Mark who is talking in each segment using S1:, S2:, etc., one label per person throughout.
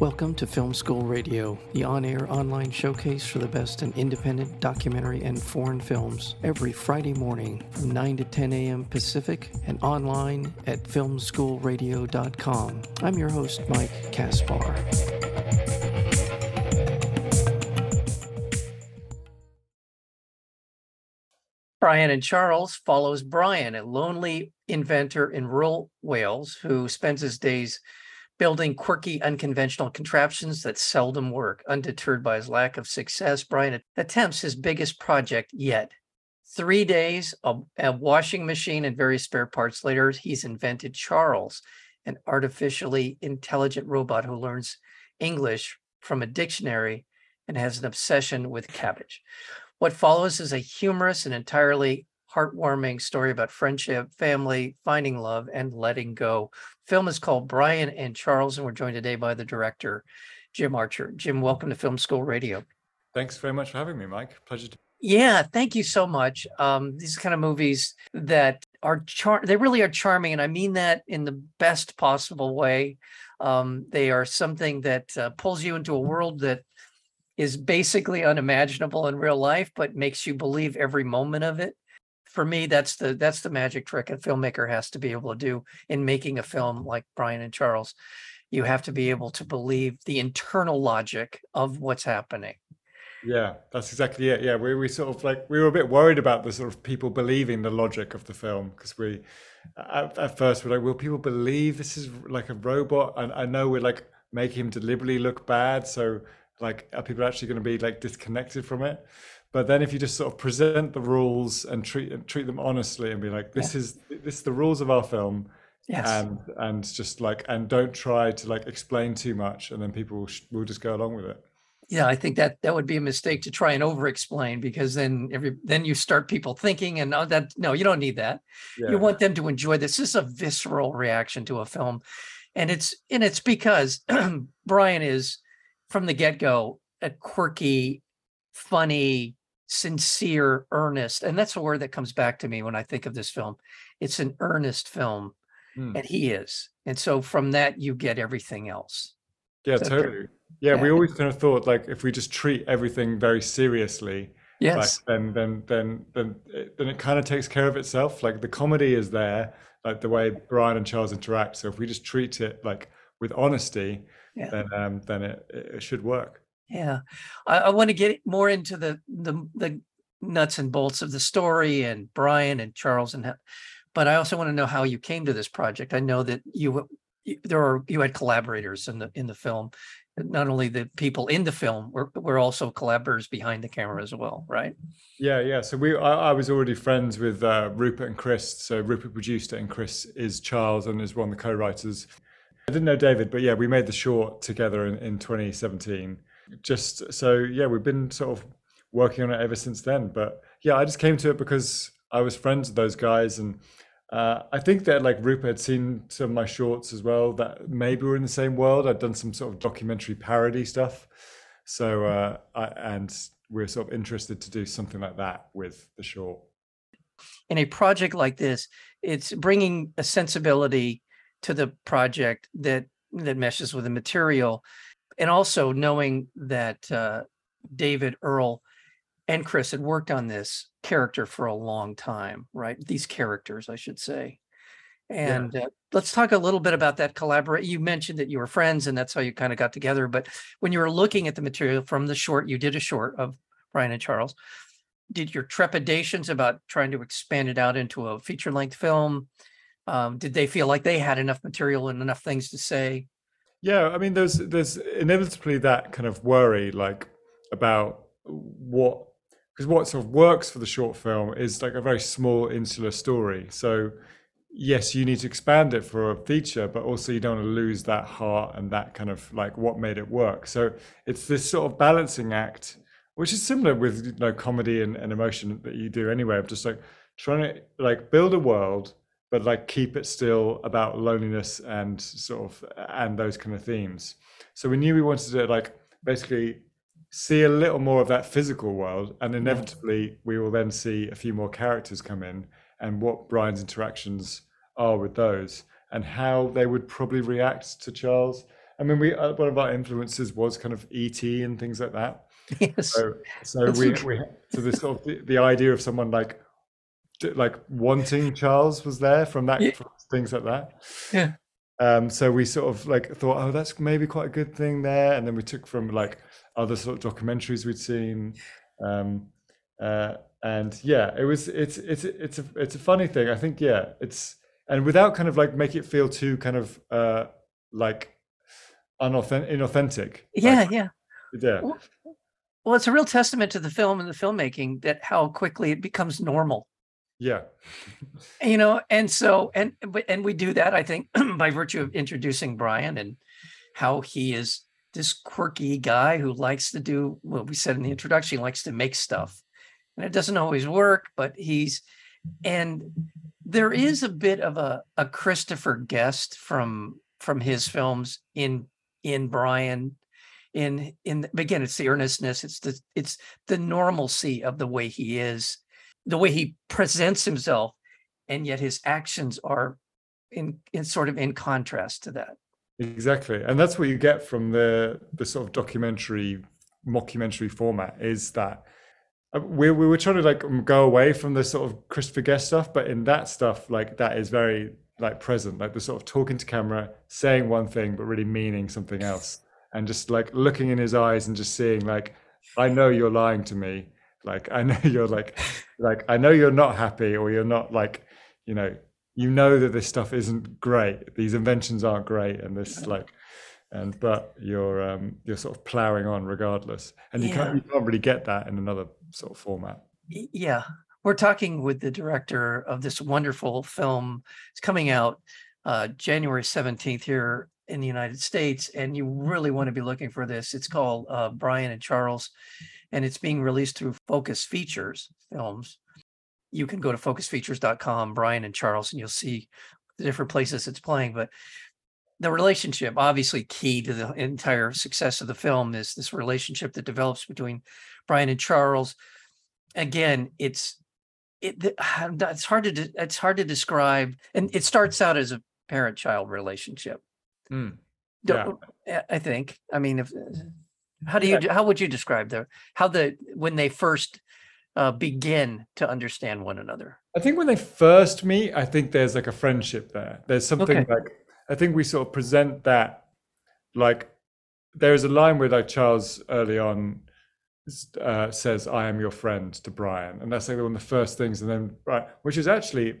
S1: Welcome to Film School Radio, the on air online showcase for the best in independent documentary and foreign films, every Friday morning from 9 to 10 a.m. Pacific and online at filmschoolradio.com. I'm your host, Mike Casper. Brian and Charles follows Brian, a lonely inventor in rural Wales who spends his days building quirky, unconventional contraptions that seldom work. Undeterred by his lack of success, Brian attempts his biggest project yet. Three days, a, a, washing machine, and various spare parts later, he's invented Charles, an artificially intelligent robot who learns English from a dictionary and has an obsession with cabbage. What follows is a humorous and entirely heartwarming story about friendship, family, finding love, and letting go. Film is called Brian and Charles, and we're joined today by the director, Jim Archer. Jim, welcome to Film School Radio.
S2: Thanks very much for having me, Mike. Pleasure to.
S1: Yeah, thank you so much. Um, these kind of movies that are char- they really are charming, and I mean that in the best possible way. Um, they are something that uh, pulls you into a world that is basically unimaginable in real life, but makes you believe every moment of it for me that's the that's the magic trick a filmmaker has to be able to do in making a film like brian and charles. You have to be able to believe the internal logic of what's happening.
S2: Yeah that's exactly it yeah we, we sort of like we were a bit worried about the sort of people believing the logic of the film because we at, at, first we're like will people believe this is like a robot? And i know we're like making him deliberately look bad so like are people actually going to be like disconnected from it but then if you just sort of present the rules and treat treat them honestly and be like, this yeah. is this is the rules of our film. Yes. And and just like and don't try to like explain too much, and then people will, will just go along with it.
S1: Yeah, I think that that would be a mistake to try and over-explain because then every then you start people thinking, and oh, that no, you don't need that. Yeah. You want them to enjoy this. This is a visceral reaction to a film, and it's and it's because Brian is from the get-go a quirky, funny, sincere, earnest. And that's a word that comes back to me when I think of this film. It's an earnest film, mm. and he is. And so from that, you get everything else.
S2: Yeah, so, totally. Yeah, yeah, we always kind of thought like if we just treat everything very seriously, yes, like, then then then then it, then it kind of takes care of itself. Like the comedy is there, like the way Brian and Charles interact. So if we just treat it like with honesty, yeah. then um, then it, it should work.
S1: Yeah, I, I want to get more into the the the nuts and bolts of the story and Brian and Charles and but I also want to know how you came to this project. I know that you there are you had collaborators in the in the film. Not only the people in the film, we're we're also collaborators behind the camera as well, right?
S2: Yeah, yeah. So we I, I was already friends with uh, Rupert and Chris. So Rupert produced it, and Chris is Charles and is one of the co-writers. I didn't know David, but yeah, we made the short together in, in 2017 just so yeah, we've been sort of working on it ever since then. But yeah, I just came to it because I was friends with those guys, and uh, I think that like Rupert had seen some of my shorts as well. That maybe we're in the same world. I'd done some sort of documentary parody stuff, so uh, I, and we're sort of interested to do something like that with the short.
S1: In a project like this, it's bringing a sensibility to the project that that meshes with the material and also knowing that uh, David Earl and Chris had worked on this character for a long time, right? These characters, I should say. And yeah. uh, let's talk a little bit about that collaborate. You mentioned that you were friends, and that's how you kind of got together. But when you were looking at the material from the short, you did a short of Brian and Charles. Did your trepidations about trying to expand it out into a feature length film? Um, did they feel like they had enough material and enough things to say?
S2: Yeah, I mean, there's there's inevitably that kind of worry, like about what because what sort of works for the short film is like a very small insular story. So yes, you need to expand it for a feature, but also you don't want to lose that heart and that kind of like what made it work. So it's this sort of balancing act, which is similar with you know comedy and, and emotion that you do anyway, of just like trying to like build a world but like keep it still about loneliness and sort of and those kind of themes. So we knew we wanted to like basically see a little more of that physical world, and inevitably we will then see a few more characters come in and what Brian's interactions are with those and how they would probably react to Charles I mean, we uh, one of our influences was kind of ET and things like that.
S1: Yes.
S2: So, so we, we so this sort of the, the idea of someone like like wanting Charles was there from that
S1: Yeah.
S2: from things like that.
S1: Yeah.
S2: Um, so we sort of like thought, oh, that's maybe quite a good thing there, and then we took from like other sort of documentaries we'd seen, um, uh, and yeah, it was it's it's it's a it's a funny thing. I think yeah, it's and without kind of like make it feel too kind of uh like unauthentic, inauthentic.
S1: Yeah,
S2: like,
S1: yeah.
S2: yeah,
S1: Well, it's a real testament to the film and the filmmaking that how quickly it becomes normal.
S2: Yeah,
S1: you know and so and and we do that i think by virtue of introducing brian and how he is this quirky guy who likes to do what we said in the introduction he likes to make stuff. And it doesn't always work but he's and there is a bit of a, a christopher guest from from his films in in brian in in again it's the earnestness it's the it's the normalcy of the way he is the way he presents himself and yet his actions are in in sort of in contrast to that.
S2: Exactly, and that's what you get from the the sort of documentary mockumentary format is that uh, we we were trying to like um, go away from the sort of Christopher Guest stuff, but in that stuff, like that is very like present, like the sort of talking to camera, saying one thing but really meaning something else, and just like looking in his eyes and just seeing like, I know you're lying to me, like I know you're like, like I know you're not happy or you're not like, you know, you know that this stuff isn't great, these inventions aren't great, and this like. And but you're um, you're sort of ploughing on regardless, and you can't you can't really get that in another sort of format.
S1: Yeah. We're talking with the director of this wonderful film. It's coming out uh january 17th here in the united states and you really want to be looking for this. It's called uh brian and charles and it's being released through focus features films. You can go to focusfeatures.com brian and charles and you'll see the different places it's playing but the relationship obviously key to the entire success of the film is this relationship that develops between brian and charles. Again it's it it's hard to de- it's hard to describe and it starts out as a parent child relationship
S2: Mm.
S1: I- i think i mean if how do you how would you describe the how the when they first uh, begin to understand one another
S2: I think when they first meet, I think there's like a friendship there. There's something
S1: Okay.
S2: like I think we sort of present that like there is a line where like Charles early on uh, says, "I am your friend" to Brian, and that's like one of the first things, and then right, which is actually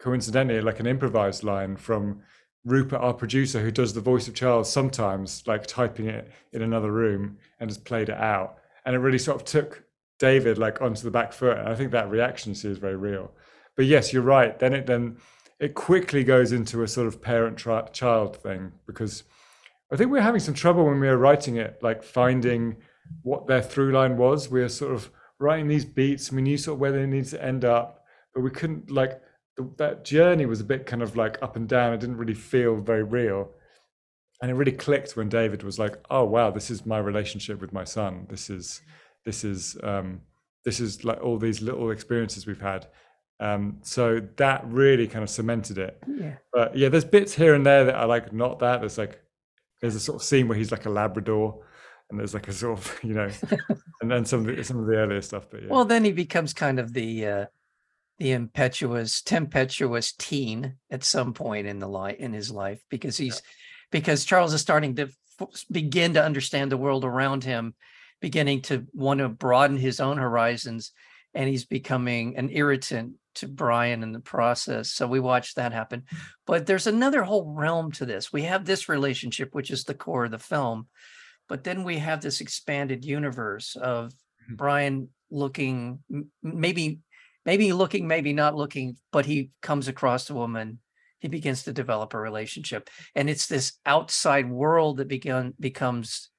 S2: coincidentally like an improvised line from Rupert, our producer, who does the voice of Charles sometimes, like typing it in another room and has played it out, and it really sort of took David like onto the back foot, and I think that reaction see is very real but yes, you're right. Then it then it quickly goes into a sort of parent tri- child thing because I think we were having some trouble when we were writing it, like finding what their through line was. We were sort of writing these beats, and we knew sort of where they needed to end up, but we couldn't like that journey was a bit kind of like up and down. It didn't really feel very real. And it really clicked when David was like, "Oh wow, this is my relationship with my son. This is this is um, this is like all these little experiences we've had." Um, so that really kind of cemented it.
S1: yeah
S2: But yeah, there's bits here and there that are like not that. There's like there's a sort of scene where he's like a Labrador, and there's like a sort of you know, and then some of the, some of the earlier stuff. But yeah,
S1: well then he becomes kind of the uh the impetuous tempestuous teen at some point in the life in his life because he's because charles is starting to f- begin to understand the world around him beginning to want to broaden his own horizons and he's becoming an irritant to brian in the process. So we watch that happen. But there's another whole realm to this. We have this relationship which is the core of the film but then we have this expanded universe of
S2: Mhm.
S1: brian looking maybe maybe looking maybe not looking but he comes across a woman he begins to develop a relationship and it's this outside world that begun becomes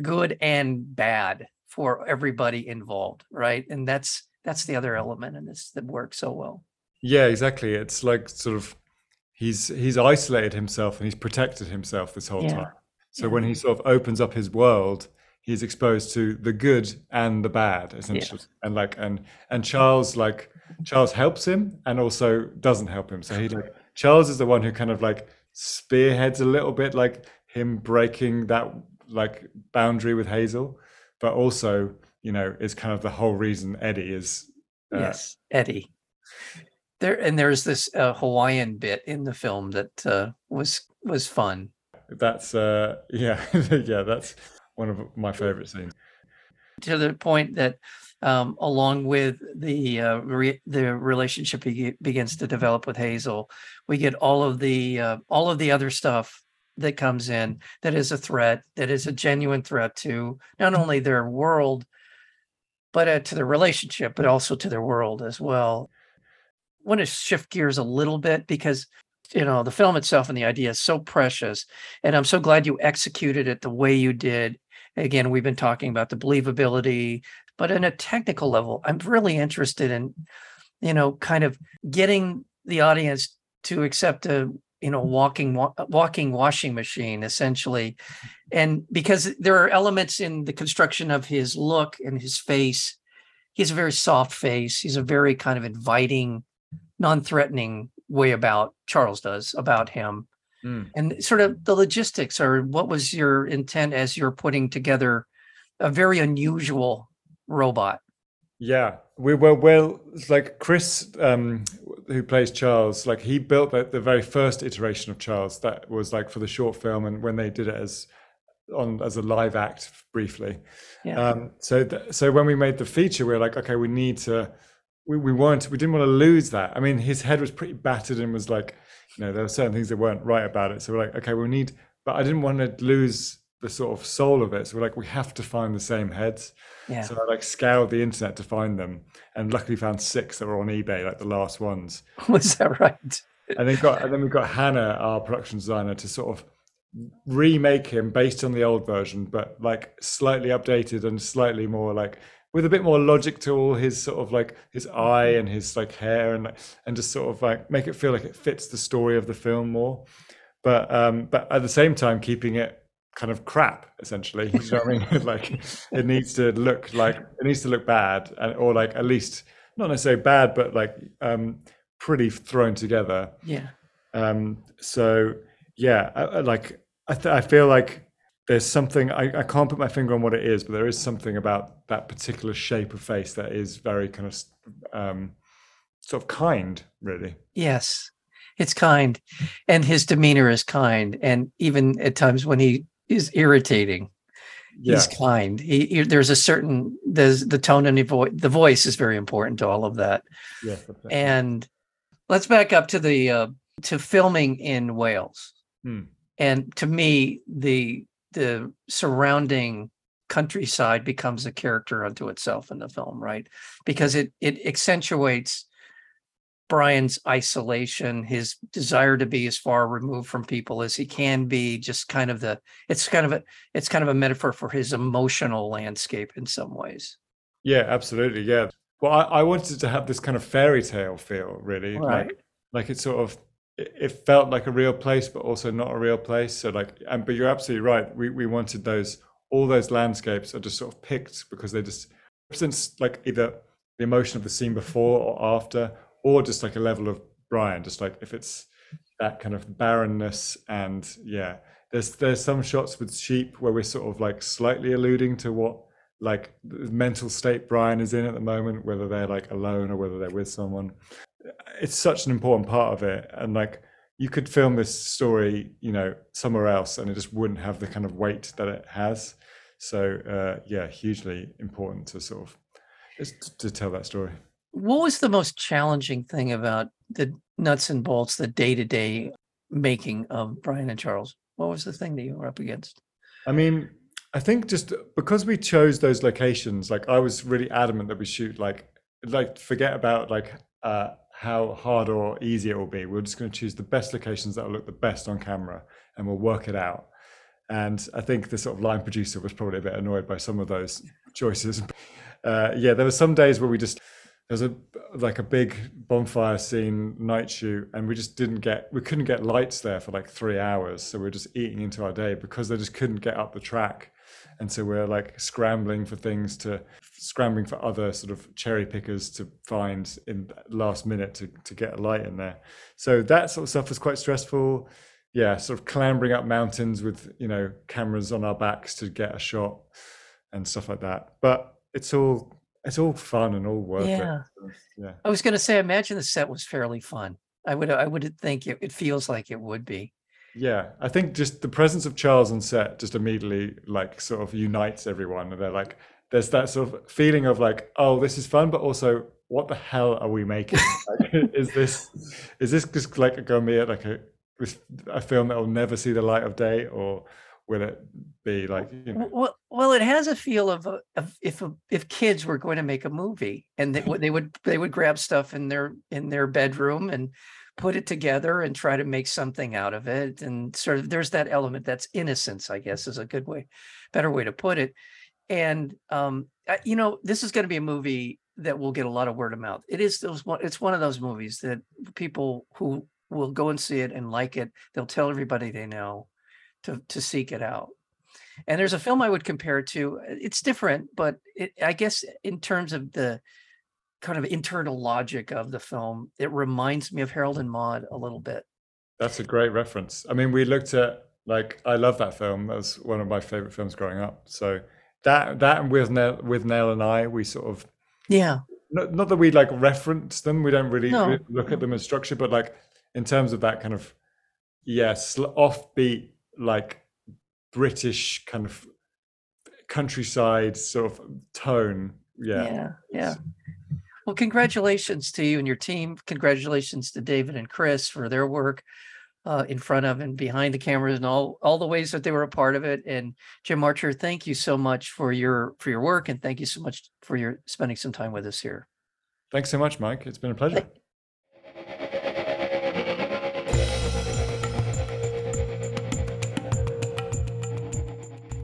S1: good and bad for everybody involved right and that's that's the other element in this that works so well
S2: yeah, exactly. It's like sort of he's he's isolated himself and he's protected himself this whole
S1: Yeah.
S2: time. So
S1: Yeah.
S2: when he sort of opens up his world, he's exposed to the good and the bad essentially. And like and and Charles like Charles helps him and also doesn't help him. So he like Charles is the one who kind of like spearheads a little bit like him breaking that like boundary with Hazel, but also you know is kind of the whole reason Eddie is
S1: uh, yes Eddie. There and there's this uh, Hawaiian bit in the film that uh, was was fun.
S2: That's uh yeah yeah that's one of my favorite scenes.
S1: To the point that um, along with the uh, re- the relationship be- begins to develop with Hazel, we get all of the uh, all of the other stuff that comes in that is a threat, that is a genuine threat to not only their world, but uh, to their relationship, but also to their world as well. I want to shift gears a little bit because you know the film itself and the idea is so precious, and I'm so glad you executed it the way you did. Again, we've been talking about the believability, but in a technical level, I'm really interested in, you know, kind of getting the audience to accept a you know walking walking washing machine essentially. And because there are elements in the construction of his look and his face he's a very soft face. He's a very kind of inviting non-threatening way about charles does about him mm. and sort of the logistics or what was your intent as you're putting together a very unusual robot
S2: yeah, we were well. Like Chris, um, who plays Charles, like he built the, the very first iteration of Charles. That was like for the short film, and when they did it as on as a live act briefly. Yeah. Um, so th- so when we made the feature, we were like, okay, we need to. We, we weren't we didn't want to lose that. I mean, his head was pretty battered and was like, you know, there were certain things that weren't right about it. So we're like, okay, we need, but I didn't want to lose the sort of soul of it. So we're like, we have to find the same heads. Yeah. So I like scoured the internet to find them, and luckily found six that were on eBay, like the last ones.
S1: Was that right?
S2: and then got and then we got Hannah, our production designer, to sort of remake him based on the old version, but like slightly updated and slightly more like with a bit more logic to all his sort of like his eye and his like hair and and just sort of like make it feel like it fits the story of the film more. But um but at the same time keeping it kind of crap essentially. You know what i mean? Like it needs to look like it needs to look bad and or like at least not necessarily bad but like um pretty thrown together.
S1: Yeah.
S2: Um so yeah I, I like I, th- I feel like there's something I, I can't put my finger on what it is but there is something about that particular shape of face that is very kind of um sort of kind really
S1: yes it's kind and his demeanor is kind and even at times when he is irritating. Yeah. He's kind. He, he, there's a certain there's the tone and the voice. The voice is very important to all of that.
S2: Yeah.
S1: And let's back up to the uh, to filming in Wales. Hmm. And to me, the the surrounding countryside becomes a character unto itself in the film, right? Because it it accentuates Brian's isolation, his desire to be as far removed from people as he can be, just kind of the it's kind of a it's kind of a metaphor for his emotional landscape in some ways.
S2: Yeah, absolutely. Yeah. Well, I, I wanted to have this kind of fairy tale feel, really.
S1: Right.
S2: Like, like it sort of it felt like a real place, but also not a real place. So like, and but you're absolutely right. We we wanted those all those landscapes are just sort of picked because they just since like either the emotion of the scene before or after, or just like a level of Brian, just like if it's that kind of barrenness and yeah, there's there's some shots with sheep where we're sort of like slightly alluding to what like the mental state Brian is in at the moment, whether they're like alone or whether they're with someone. It's such an important part of it, and like you could film this story, you know, somewhere else, and it just wouldn't have the kind of weight that it has. So uh, yeah, hugely important to sort of just to tell that story.
S1: What was the most challenging thing about the nuts and bolts, the day to day making of Brian and Charles? What was the thing that you were up against?
S2: I mean, I think just because we chose those locations, like I was really adamant that we shoot like like forget about like uh how hard or easy it will be. We're just going to choose the best locations that will look the best on camera and we'll work it out. And I think the sort of line producer was probably a bit annoyed by some of those choices. Uh, yeah, there were some days where we just there's a like a big bonfire scene night shoot and we just didn't get we couldn't get lights there for like three hours. So we are just eating into our day because they just couldn't get up the track. And so we're like scrambling for things to scrambling for other sort of cherry pickers to find in last minute to, to get a light in there. So that sort of stuff was quite stressful. Yeah, sort of clambering up mountains with you know cameras on our backs to get a shot and stuff like that. But it's all it's all fun and all worth
S1: Yeah.
S2: it. Yeah.
S1: I was going to say, imagine the set was fairly fun. I would, I would think it, it feels like it would be.
S2: Yeah, I think just the presence of Charles on set just immediately like sort of unites everyone, and they're like, there's that sort of feeling of like, oh, this is fun, but also, what the hell are we making? like, is this is this just like going to be like uh, a a film that will never see the light of day, or will it be like you know?
S1: Well, well, it has a feel of, of if a- if kids were going to make a movie and they, would- they would they would grab stuff in their in their bedroom and put it together and try to make something out of it and sort of there's that element that's innocence i guess is a good way better way to put it and um I- you know this is going to be a movie that will get a lot of word of mouth it is those one it's one of those movies that people who will go and see it and like it they'll tell everybody they know to to seek it out and there's a film I would compare it to. uh, It's different, but it, I guess in terms of the kind of internal logic of the film, it reminds me of Harold and Maude a little bit.
S2: That's a great reference. I mean, we looked at like I love that film. That was one of my favorite films growing up. So that that and Withnail, with Nell and I, we sort of
S1: Yeah,
S2: not, not that we like reference them. We don't really
S1: No.
S2: look at them as structure, but like in terms of that kind of yes, offbeat like British kind of countryside sort of tone. Yeah,
S1: yeah, yeah. Well, congratulations to you and your team. Congratulations to David and Chris for their work uh, in front of and behind the cameras and all all the ways that they were a part of it. And Jim Archer, thank you so much for your for your work and thank you so much for your spending some time with us here.
S2: Thanks so much, Mike. It's been a pleasure.